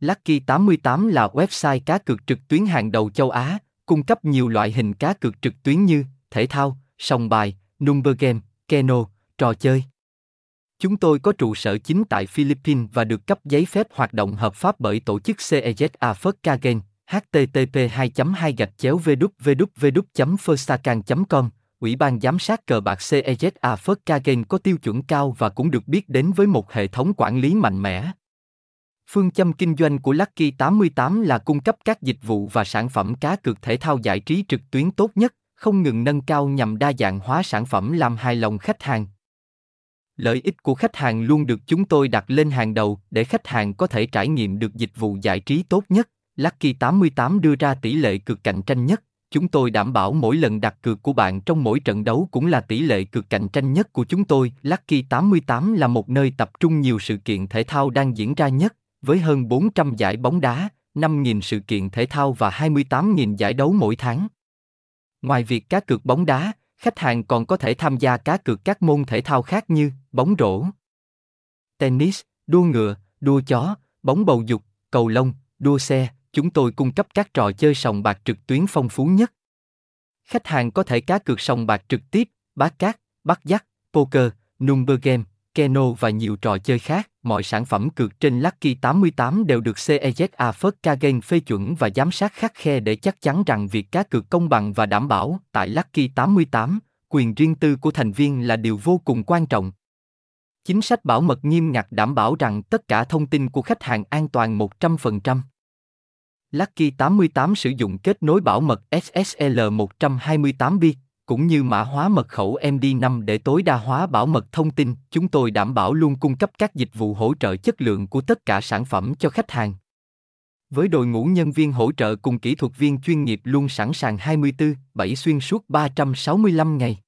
Lucky 88 là website cá cược trực tuyến hàng đầu châu Á, cung cấp nhiều loại hình cá cược trực tuyến như thể thao, sòng bài, number game, keno, trò chơi. Chúng tôi có trụ sở chính tại Philippines và được cấp giấy phép hoạt động hợp pháp bởi tổ chức CEZA First Game, http 2 2 gạch chéo www com Ủy ban giám sát cờ bạc CEZA First Game có tiêu chuẩn cao và cũng được biết đến với một hệ thống quản lý mạnh mẽ. Phương châm kinh doanh của Lucky 88 là cung cấp các dịch vụ và sản phẩm cá cược thể thao giải trí trực tuyến tốt nhất, không ngừng nâng cao nhằm đa dạng hóa sản phẩm làm hài lòng khách hàng. Lợi ích của khách hàng luôn được chúng tôi đặt lên hàng đầu để khách hàng có thể trải nghiệm được dịch vụ giải trí tốt nhất. Lucky 88 đưa ra tỷ lệ cược cạnh tranh nhất. Chúng tôi đảm bảo mỗi lần đặt cược của bạn trong mỗi trận đấu cũng là tỷ lệ cược cạnh tranh nhất của chúng tôi. Lucky 88 là một nơi tập trung nhiều sự kiện thể thao đang diễn ra nhất, với hơn 400 giải bóng đá, 5.000 sự kiện thể thao và 28.000 giải đấu mỗi tháng. Ngoài việc cá cược bóng đá, khách hàng còn có thể tham gia cá cược các môn thể thao khác như bóng rổ, tennis, đua ngựa, đua chó, bóng bầu dục, cầu lông, đua xe. Chúng tôi cung cấp các trò chơi sòng bạc trực tuyến phong phú nhất. Khách hàng có thể cá cược sòng bạc trực tiếp, bát cát, bắt dắt, poker, number game, keno và nhiều trò chơi khác. Mọi sản phẩm cược trên Lucky 88 đều được CEZA First Kagen phê chuẩn và giám sát khắc khe để chắc chắn rằng việc cá cược công bằng và đảm bảo. Tại Lucky 88, quyền riêng tư của thành viên là điều vô cùng quan trọng. Chính sách bảo mật nghiêm ngặt đảm bảo rằng tất cả thông tin của khách hàng an toàn 100%. Lucky 88 sử dụng kết nối bảo mật SSL 128 bit cũng như mã hóa mật khẩu MD5 để tối đa hóa bảo mật thông tin, chúng tôi đảm bảo luôn cung cấp các dịch vụ hỗ trợ chất lượng của tất cả sản phẩm cho khách hàng. Với đội ngũ nhân viên hỗ trợ cùng kỹ thuật viên chuyên nghiệp luôn sẵn sàng 24/7 xuyên suốt 365 ngày.